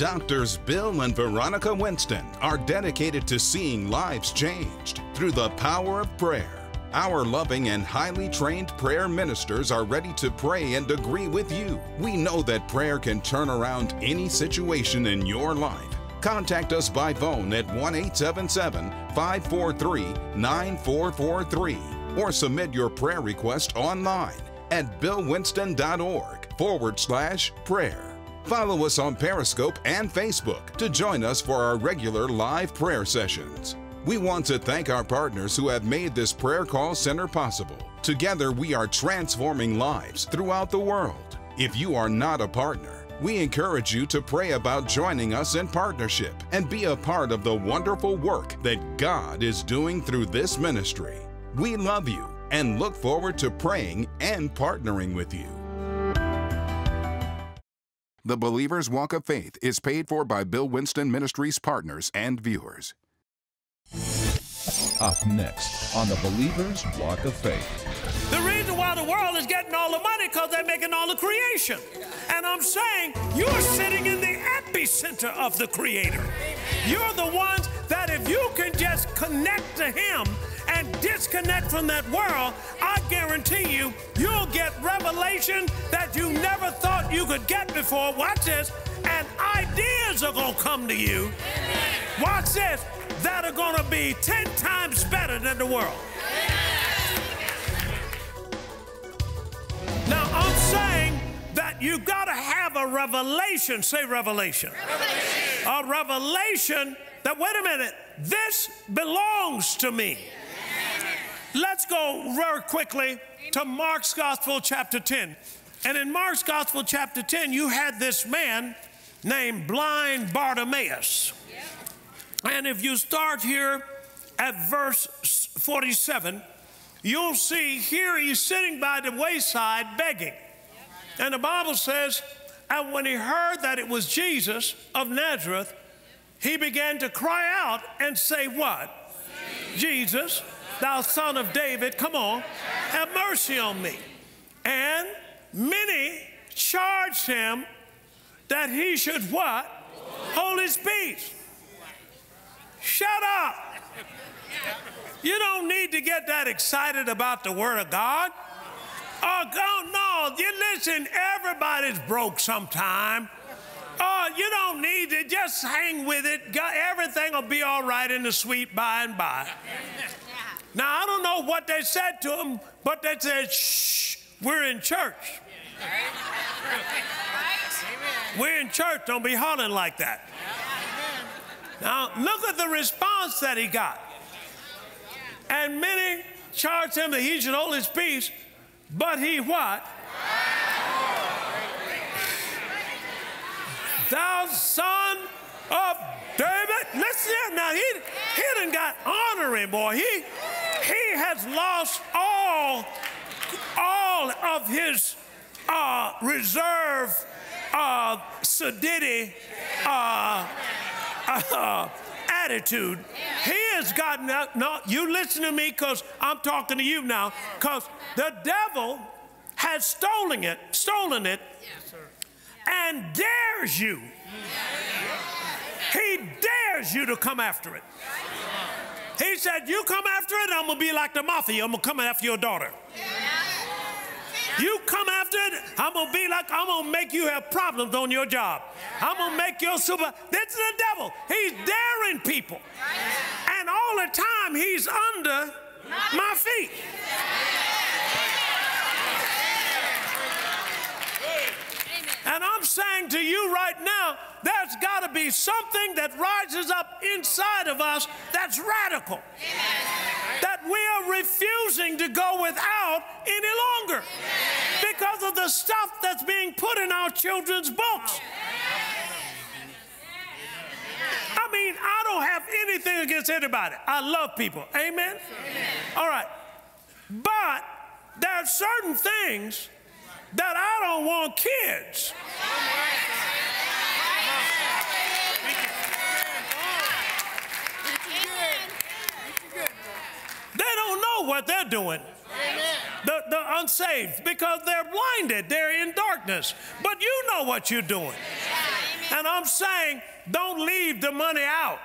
Doctors Bill and Veronica Winston are dedicated to seeing lives changed through the power of prayer. Our loving and highly trained prayer ministers are ready to pray and agree with you. We know that prayer can turn around any situation in your life. Contact us by phone at 1 877 543 9443 or submit your prayer request online at billwinston.org forward slash prayer. Follow us on Periscope and Facebook to join us for our regular live prayer sessions. We want to thank our partners who have made this prayer call center possible. Together, we are transforming lives throughout the world. If you are not a partner, we encourage you to pray about joining us in partnership and be a part of the wonderful work that God is doing through this ministry. We love you and look forward to praying and partnering with you. The Believer's Walk of Faith is paid for by Bill Winston Ministries partners and viewers. Up next on the Believer's Walk of Faith. The reason why the world is getting all the money because they're making all the creation. And I'm saying you're sitting in the epicenter of the Creator. You're the ones that if you can just connect to Him and disconnect from that world, I guarantee you, you'll get revelation that you never thought you could get before. Watch this. And ideas are going to come to you. Watch this that are going to be 10 times better than the world. Now, I'm saying that you've got to have a revelation. Say revelation. revelation. A revelation that, wait a minute, this belongs to me. Let's go very quickly to Mark's Gospel, chapter 10. And in Mark's Gospel, chapter 10, you had this man named blind Bartimaeus. And if you start here at verse 47, you'll see here he's sitting by the wayside begging. And the Bible says, and when he heard that it was Jesus of Nazareth, he began to cry out and say, What? Jesus, thou son of David, come on, have mercy on me. And many charged him that he should what? Hold his peace. Shut up. You don't need to get that excited about the Word of God. Oh, God, no. You listen, everybody's broke sometime. Oh, you don't need to just hang with it. Everything will be all right in the sweet by and by. Now, I don't know what they said to him, but they said, shh, we're in church. We're in church. Don't be hollering like that. Now, look at the response that he got. And many charged him that he should hold his peace, but he what? Thou son of David. Listen here. Now, he, he done got honoring, boy. He, he has lost all, all of his uh, reserve, uh, sedity, uh, uh, attitude. He has gotten out. No, you listen to me because I'm talking to you now. Because the devil has stolen it, stolen it, and dares you. He dares you to come after it. He said, You come after it, I'm gonna be like the mafia. I'm gonna come after your daughter. You come after it, I'm gonna be like, I'm gonna make you have problems on your job. I'm gonna make your super. This is the devil. He's daring people. And all the time, he's under my feet. And I'm saying to you right now, there's got to be something that rises up inside of us that's radical. That we are refusing to go without any longer because of the stuff that's being put in our children's books. I mean, I don't have anything against anybody. I love people. Amen? All right. But there are certain things that I don't want kids. They don't know what they're doing. The, the unsaved, because they're blinded, they're in darkness. But you know what you're doing. And I'm saying, don't leave the money out.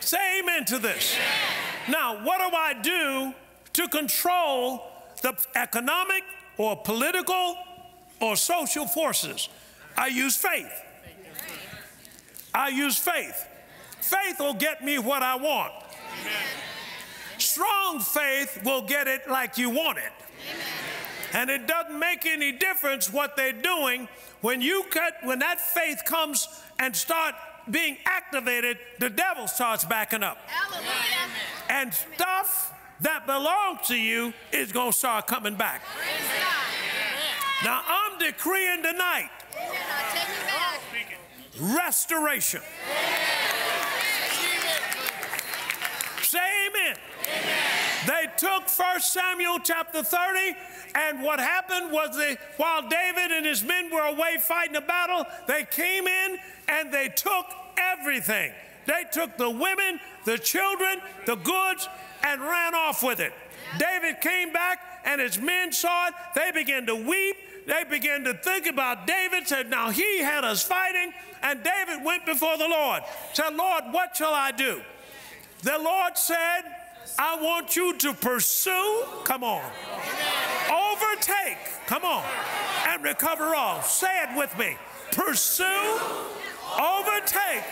Say amen to this. Now, what do I do to control the economic or political or social forces? I use faith. I use faith. Faith will get me what I want. Strong faith will get it like you want it. And it doesn't make any difference what they're doing when you cut when that faith comes and start being activated, the devil starts backing up. Hallelujah. And stuff that belongs to you is going to start coming back. Now, I'm decreeing tonight restoration. Say amen. They took 1 Samuel chapter 30, and what happened was they, while David and his men were away fighting a battle, they came in and they took everything. They took the women, the children, the goods, and ran off with it. David came back, and his men saw it. They began to weep. They began to think about David, said, Now he had us fighting. And David went before the Lord, said, Lord, what shall I do? The Lord said, I want you to pursue, come on, overtake, come on, and recover all. Say it with me pursue, overtake,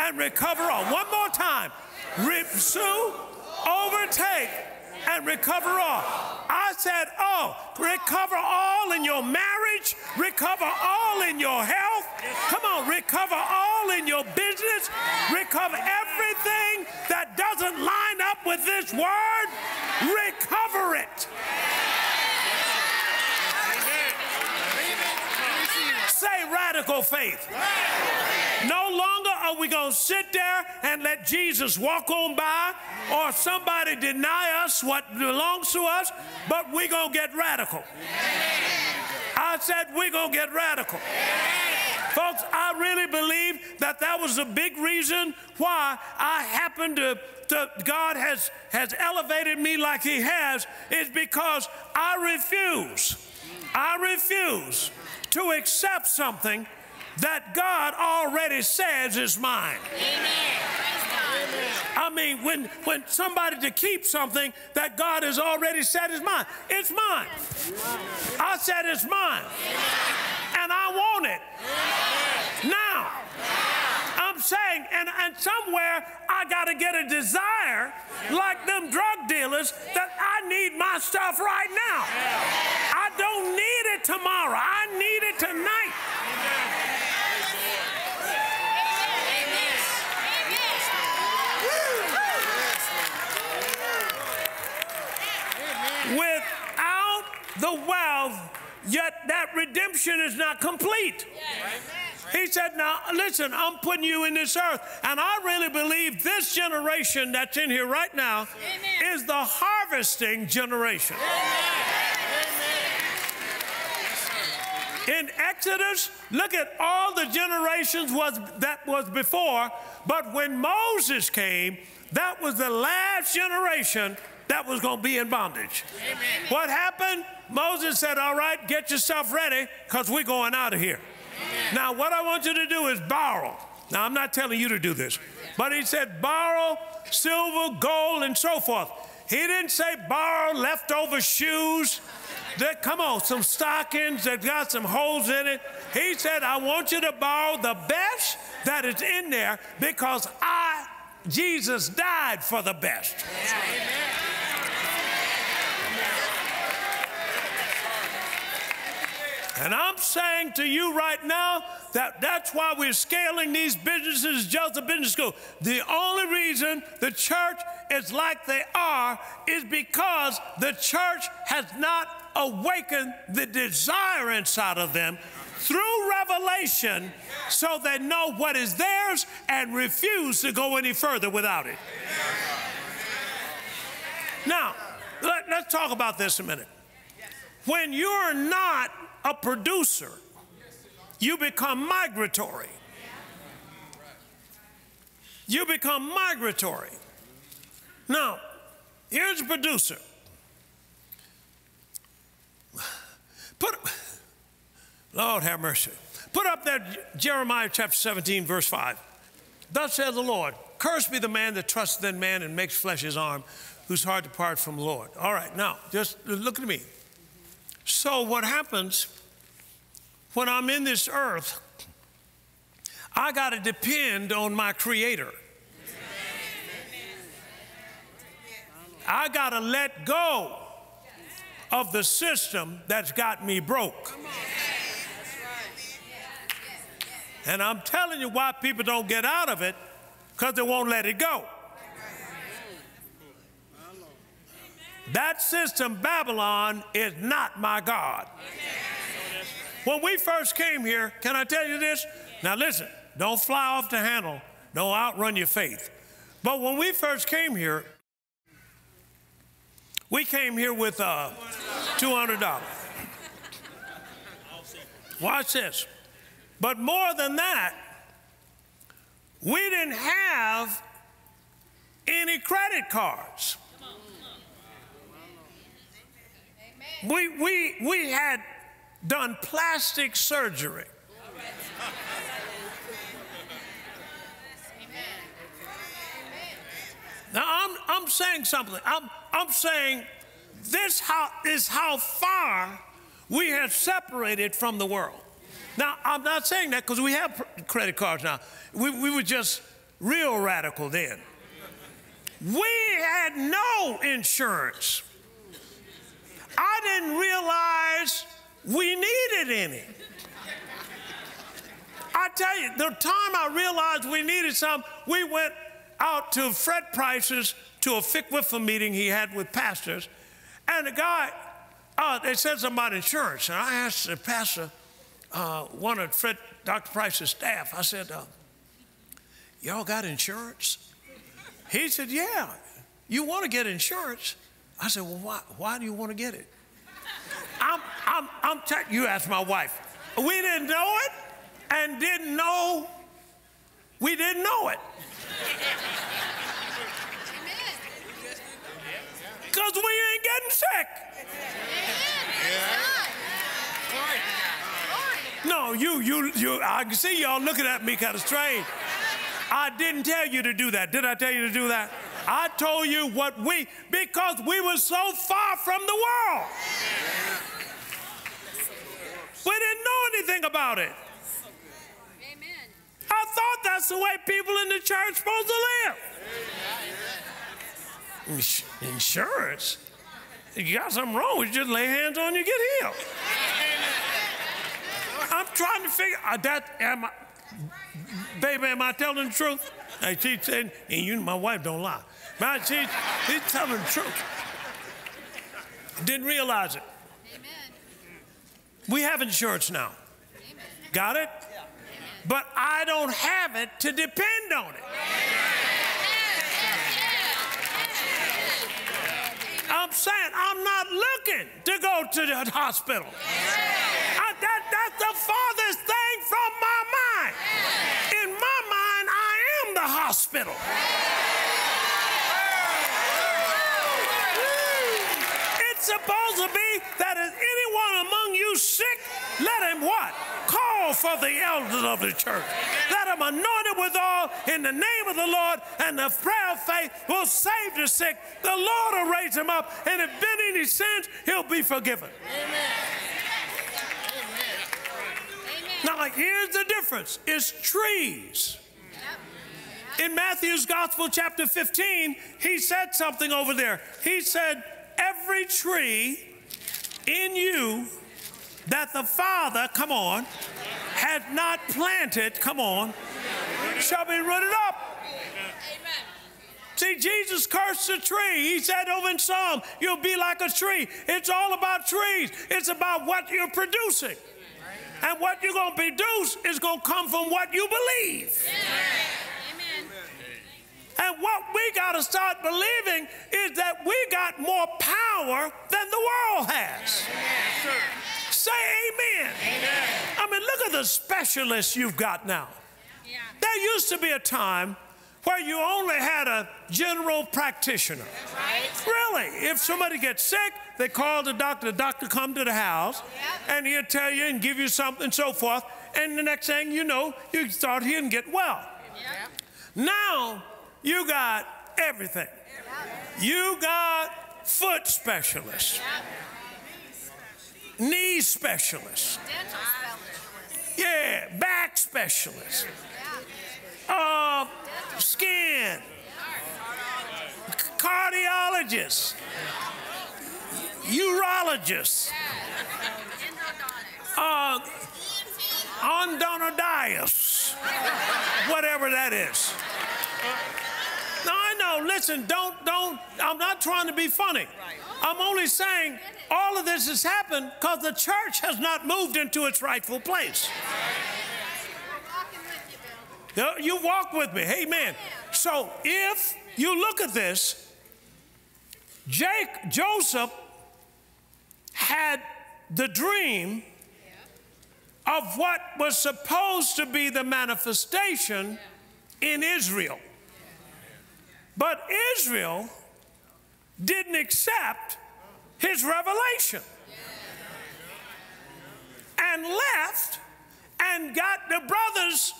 and recover all. One more time pursue, overtake, and recover all. I said, Oh, recover all in your marriage, recover all in your health. Come on, recover all in your business, recover everything that doesn't line up with this word, recover it. Say radical faith. No longer are we going to sit there and let Jesus walk on by or somebody deny us what belongs to us, but we're going to get radical. I said, we're going to get radical. Folks, I really believe that that was a big reason why I happened to, to, God has, has elevated me like He has, is because I refuse, I refuse to accept something that God already says is mine. Amen. I mean, when, when somebody to keep something that God has already said is mine, it's mine. I said it's mine. And I want it. Now, I'm saying, and, and somewhere I got to get a desire like them drug dealers that I need my stuff right now. I don't need it tomorrow. I need it tonight. The wealth, yet that redemption is not complete. He said, Now, listen, I'm putting you in this earth. And I really believe this generation that's in here right now Amen. is the harvesting generation. In Exodus, look at all the generations was, that was before, but when Moses came, that was the last generation that was going to be in bondage. Amen. What happened? Moses said, All right, get yourself ready because we're going out of here. Amen. Now, what I want you to do is borrow. Now, I'm not telling you to do this, but he said, Borrow silver, gold, and so forth. He didn't say borrow leftover shoes. That, come on, some stockings that got some holes in it. He said, I want you to borrow the best that is in there because I, Jesus, died for the best. Amen. And I'm saying to you right now that that's why we're scaling these businesses Joseph Business School. The only reason the church is like they are is because the church has not awakened the desire inside of them through revelation so they know what is theirs and refuse to go any further without it. Now, let, us talk about this a minute. When you're not a producer, you become migratory. You become migratory. Now, here's a producer. Put, Lord have mercy. Put up that Jeremiah chapter 17, verse 5. Thus says the Lord, Cursed be the man that trusts in man and makes flesh his arm, whose heart depart from the Lord. All right, now, just look at me. So, what happens when I'm in this earth, I got to depend on my Creator. I got to let go of the system that's got me broke. And I'm telling you why people don't get out of it because they won't let it go. That system, Babylon, is not my God. When we first came here, can I tell you this? Now listen, don't fly off the handle, don't outrun your faith. But when we first came here, we came here with uh, $200. Watch this. But more than that, we didn't have any credit cards. We, we, we had done plastic surgery. Now, I'm, I'm saying something. I'm, I'm saying this how, is how far we have separated from the world. Now, I'm not saying that because we have credit cards now. We, we were just real radical then. We had no insurance. I didn't realize we needed any. I tell you, the time I realized we needed some, we went out to Fred Price's to a FICWIFA meeting he had with pastors, and the guy, uh, they said something about insurance, and I asked the pastor, uh, one of Fred, Dr. Price's staff, I said, uh, y'all got insurance? He said, yeah, you want to get insurance. I said, well, why, why do you want to get it? I'm, I'm, I'm telling you, ask my wife. We didn't know it and didn't know we didn't know it. Because we ain't getting sick. No, you, you, you, I can see y'all looking at me kind of strange. I didn't tell you to do that. Did I tell you to do that? I told you what we, because we were so far from the world. We didn't know anything about it. Amen. I thought that's the way people in the church supposed to live. insurance? You got something wrong, you just lay hands on you, get healed. I'm trying to figure out uh, that. Am I, baby, am I telling the truth? And she said, and you, my wife don't lie. But she, she's telling the truth. Didn't realize it. Amen. We have insurance now. Amen. Got it? Yeah. But I don't have it to depend on it. I'm saying I'm not looking to go to the hospital. I, that, that's the farthest thing from my mind. In my mind, I am the hospital. It's supposed to be that is anyone among you sick, let him what? Call for the elders of the church. Let him anoint it with all in the name of the Lord, and the prayer of faith will save the sick. The Lord will raise him up, and if been any sins, he'll be forgiven. Amen. Now, here's the difference it's trees. In Matthew's Gospel, chapter 15, he said something over there. He said, every tree in you that the Father, come on, has not planted, come on, shall be rooted up. See, Jesus cursed the tree. He said over in Psalm, you'll be like a tree. It's all about trees. It's about what you're producing. And what you're going to produce is going to come from what you believe. And what we got to start believing is that we got more power than the world has. Say amen. amen. I mean, look at the specialists you've got now. Yeah. There used to be a time where you only had a general practitioner. Right. Really, if somebody gets sick, they call the doctor. The doctor come to the house, yep. and he'll tell you and give you something and so forth. and the next thing you know, you start here and get well. Now you got everything. You got foot specialists, knee specialists, yeah, back specialists, uh, skin, cardiologists, urologists, uh, endodontists, whatever that is. Listen, don't, don't, I'm not trying to be funny. I'm only saying all of this has happened because the church has not moved into its rightful place. You walk with me, amen. So if you look at this, Jake, Joseph had the dream of what was supposed to be the manifestation in Israel. But Israel didn't accept his revelation and left and got the brothers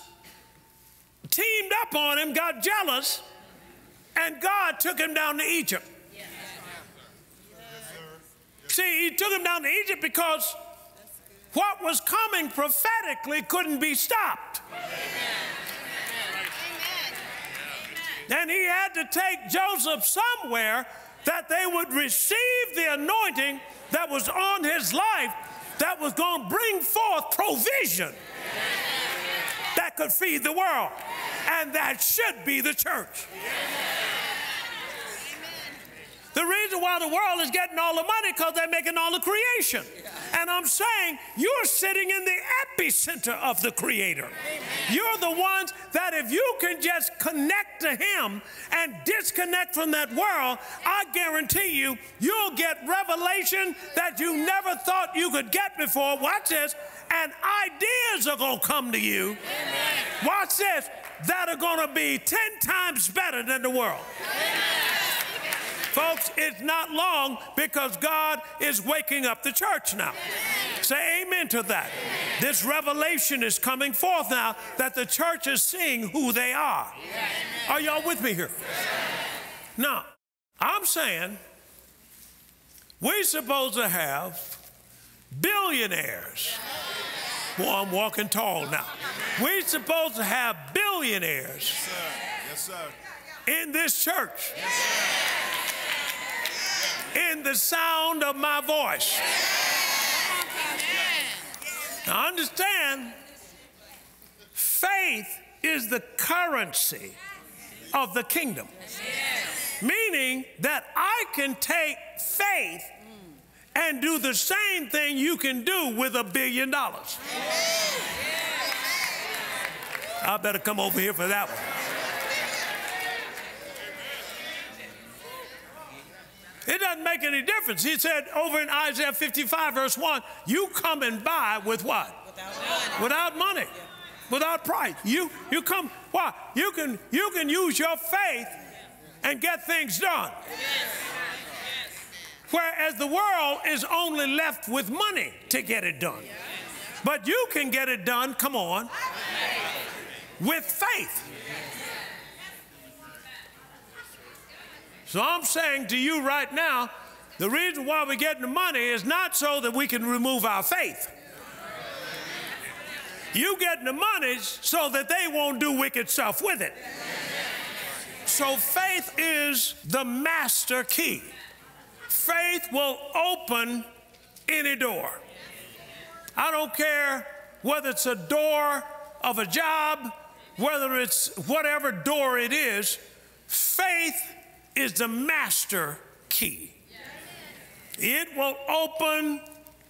teamed up on him, got jealous, and God took him down to Egypt. See, he took him down to Egypt because what was coming prophetically couldn't be stopped. And he had to take Joseph somewhere that they would receive the anointing that was on his life that was going to bring forth provision that could feed the world. And that should be the church. The reason why the world is getting all the money because they're making all the creation. And I'm saying you're sitting in the epicenter of the Creator. You're the ones that if you can just connect to Him and disconnect from that world, I guarantee you, you'll get revelation that you never thought you could get before. Watch this. And ideas are going to come to you. Watch this. That are going to be 10 times better than the world. Folks, it's not long because God is waking up the church now. Say amen to that. This revelation is coming forth now that the church is seeing who they are. Are y'all with me here? Now, I'm saying we're supposed to have billionaires. Well, I'm walking tall now. We're supposed to have billionaires yes, sir. Yes, sir. in this church. Yes, in the sound of my voice. Now, understand, faith is the currency of the kingdom. Meaning that I can take faith and do the same thing you can do with a billion dollars. I better come over here for that one. Doesn't make any difference. He said over in Isaiah 55, verse 1, you come and buy with what? Without money. Without money. Yeah. Without price. You you come, why? You can you can use your faith and get things done. Whereas the world is only left with money to get it done. But you can get it done, come on, with faith. So I'm saying to you right now, the reason why we're getting the money is not so that we can remove our faith. You getting the money so that they won't do wicked stuff with it. So faith is the master key. Faith will open any door. I don't care whether it's a door of a job, whether it's whatever door it is, faith is the master key. It will open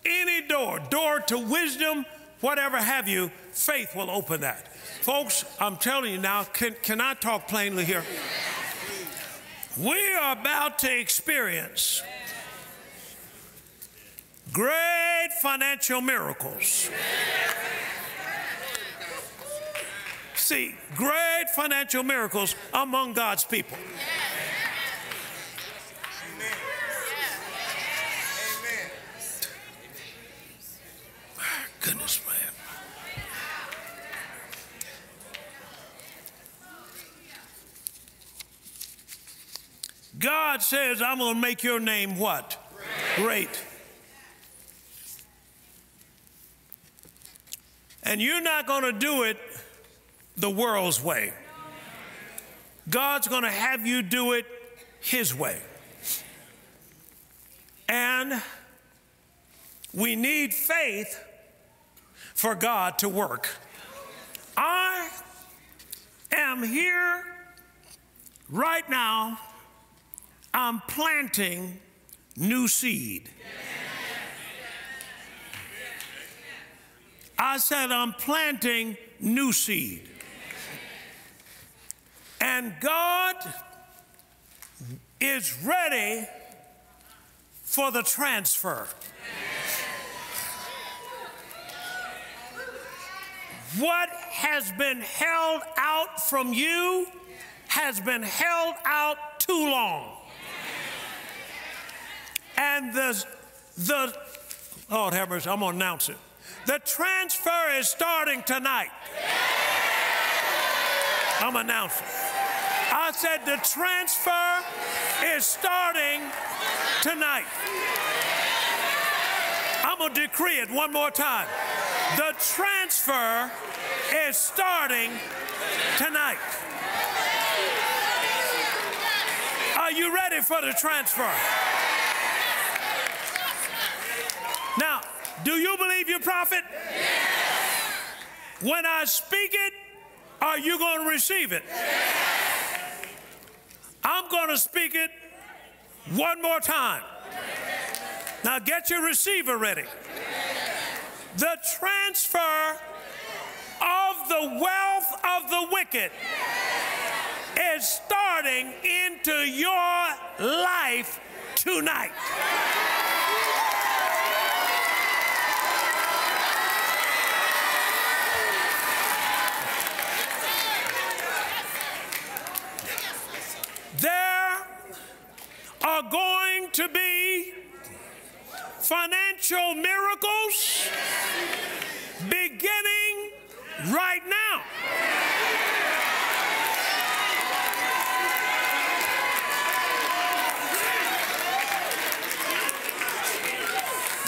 any door, door to wisdom, whatever have you, faith will open that. Folks, I'm telling you now, can, can I talk plainly here? We are about to experience great financial miracles. See, great financial miracles among God's people. goodness, man. God says, I'm going to make your name what? Great. Great. And you're not going to do it the world's way. God's going to have you do it His way. And we need faith for God to work. I am here right now, I'm planting new seed. I said, I'm planting new seed. And God is ready for the transfer. What has been held out from you has been held out too long. And the, the Lord have mercy, I'm going to announce it. The transfer is starting tonight. I'm announcing. I said the transfer is starting tonight. I'm going to decree it one more time. The transfer is starting tonight. Are you ready for the transfer? Now, do you believe your prophet? When I speak it, are you going to receive it? I'm going to speak it one more time. Now get your receiver ready. The transfer of the wealth of the wicked is starting into your life tonight. There are going to be financial miracles beginning right now.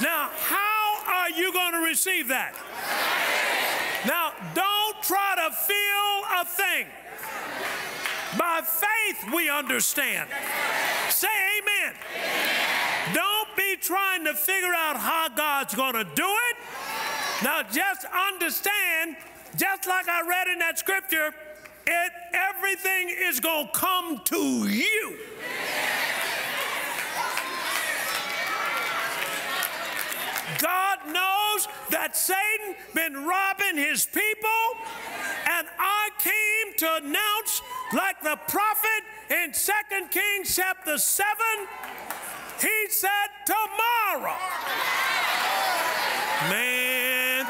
Now, how are you going to receive that? Now, don't try to feel a thing. By faith, we understand. Say amen. amen. Don't be trying to figure out how God's going to do it. Now, just understand, just like I read in that scripture, it everything is going to come to you. God knows that Satan been robbing his people, and I came to announce, like the prophet in 2 Kings chapter 7, he said, Tomorrow. Man.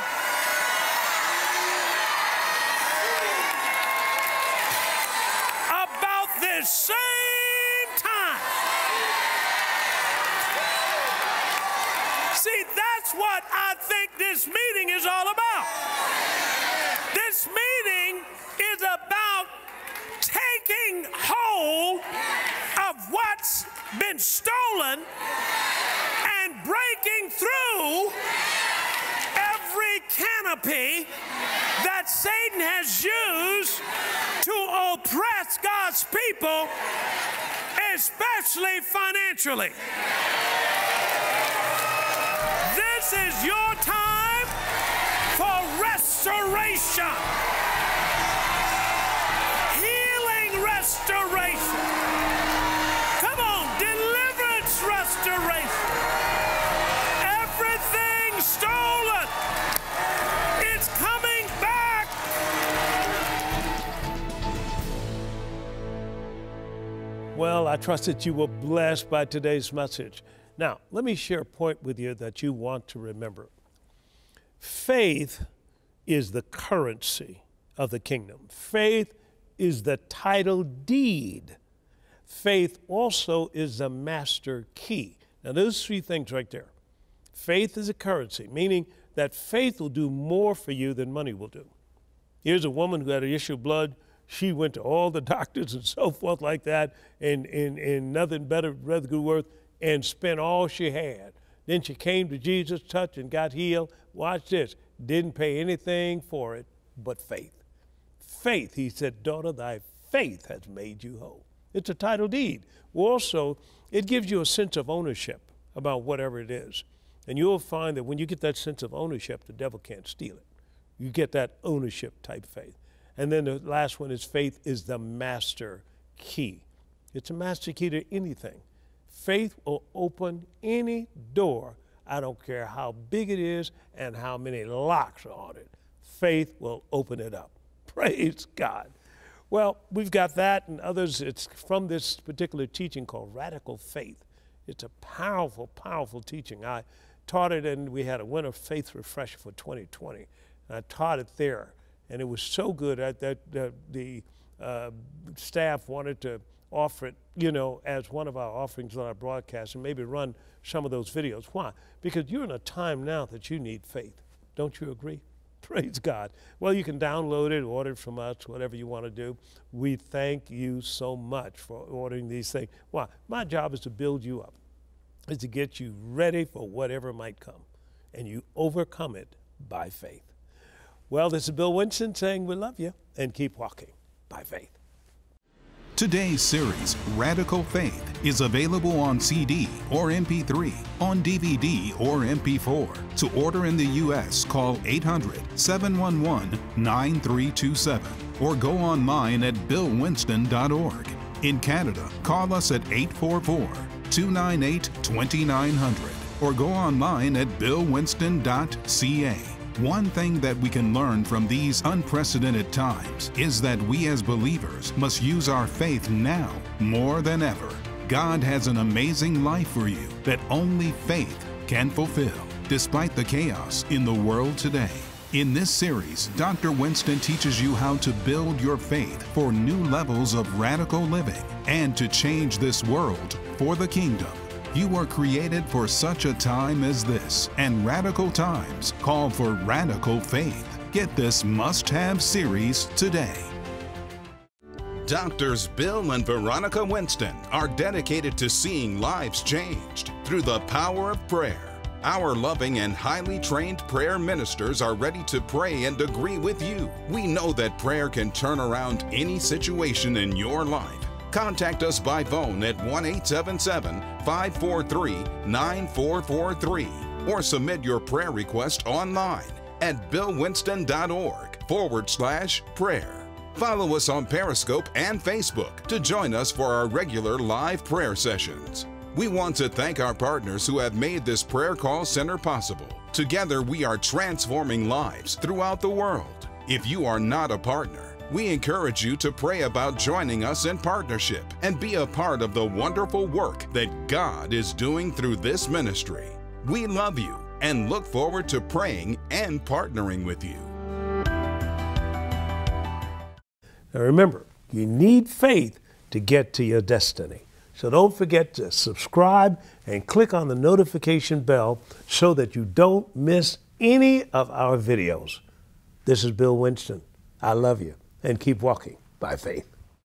About this same time. See, that's what I think this meeting is all about. This meeting is about taking hold of what's been stolen and breaking through every canopy that Satan has used to oppress God's people, especially financially. This is your time for restoration. I trust that you were blessed by today's message. Now, let me share a point with you that you want to remember. Faith is the currency of the kingdom, faith is the title deed. Faith also is the master key. Now, those three things right there. Faith is a currency, meaning that faith will do more for you than money will do. Here's a woman who had an issue of blood. She went to all the doctors and so forth like that, and, and, and nothing better, rather good worth, and spent all she had. Then she came to Jesus, touched, and got healed. Watch this. Didn't pay anything for it but faith. Faith, he said, daughter, thy faith has made you whole. It's a title deed. Also, it gives you a sense of ownership about whatever it is. And you'll find that when you get that sense of ownership, the devil can't steal it. You get that ownership type faith. And then the last one is faith is the master key. It's a master key to anything. Faith will open any door. I don't care how big it is and how many locks are on it. Faith will open it up. Praise God. Well, we've got that and others. It's from this particular teaching called Radical Faith. It's a powerful, powerful teaching. I taught it and we had a winter faith refresher for 2020. And I taught it there. And it was so good that, that the uh, staff wanted to offer it, you know, as one of our offerings on our broadcast and maybe run some of those videos. Why? Because you're in a time now that you need faith. Don't you agree? Praise God. Well, you can download it, order it from us, whatever you want to do. We thank you so much for ordering these things. Why? My job is to build you up, is to get you ready for whatever might come, and you overcome it by faith. Well, this is Bill Winston saying we love you and keep walking by faith. Today's series, Radical Faith, is available on CD or MP3, on DVD or MP4. To order in the U.S., call 800 711 9327 or go online at billwinston.org. In Canada, call us at 844 298 2900 or go online at billwinston.ca. One thing that we can learn from these unprecedented times is that we as believers must use our faith now more than ever. God has an amazing life for you that only faith can fulfill, despite the chaos in the world today. In this series, Dr. Winston teaches you how to build your faith for new levels of radical living and to change this world for the kingdom. You were created for such a time as this, and radical times call for radical faith. Get this must have series today. Doctors Bill and Veronica Winston are dedicated to seeing lives changed through the power of prayer. Our loving and highly trained prayer ministers are ready to pray and agree with you. We know that prayer can turn around any situation in your life. Contact us by phone at 1 877 543 9443 or submit your prayer request online at billwinston.org forward slash prayer. Follow us on Periscope and Facebook to join us for our regular live prayer sessions. We want to thank our partners who have made this prayer call center possible. Together, we are transforming lives throughout the world. If you are not a partner, we encourage you to pray about joining us in partnership and be a part of the wonderful work that God is doing through this ministry. We love you and look forward to praying and partnering with you. Now remember, you need faith to get to your destiny. So don't forget to subscribe and click on the notification bell so that you don't miss any of our videos. This is Bill Winston. I love you and keep walking by faith.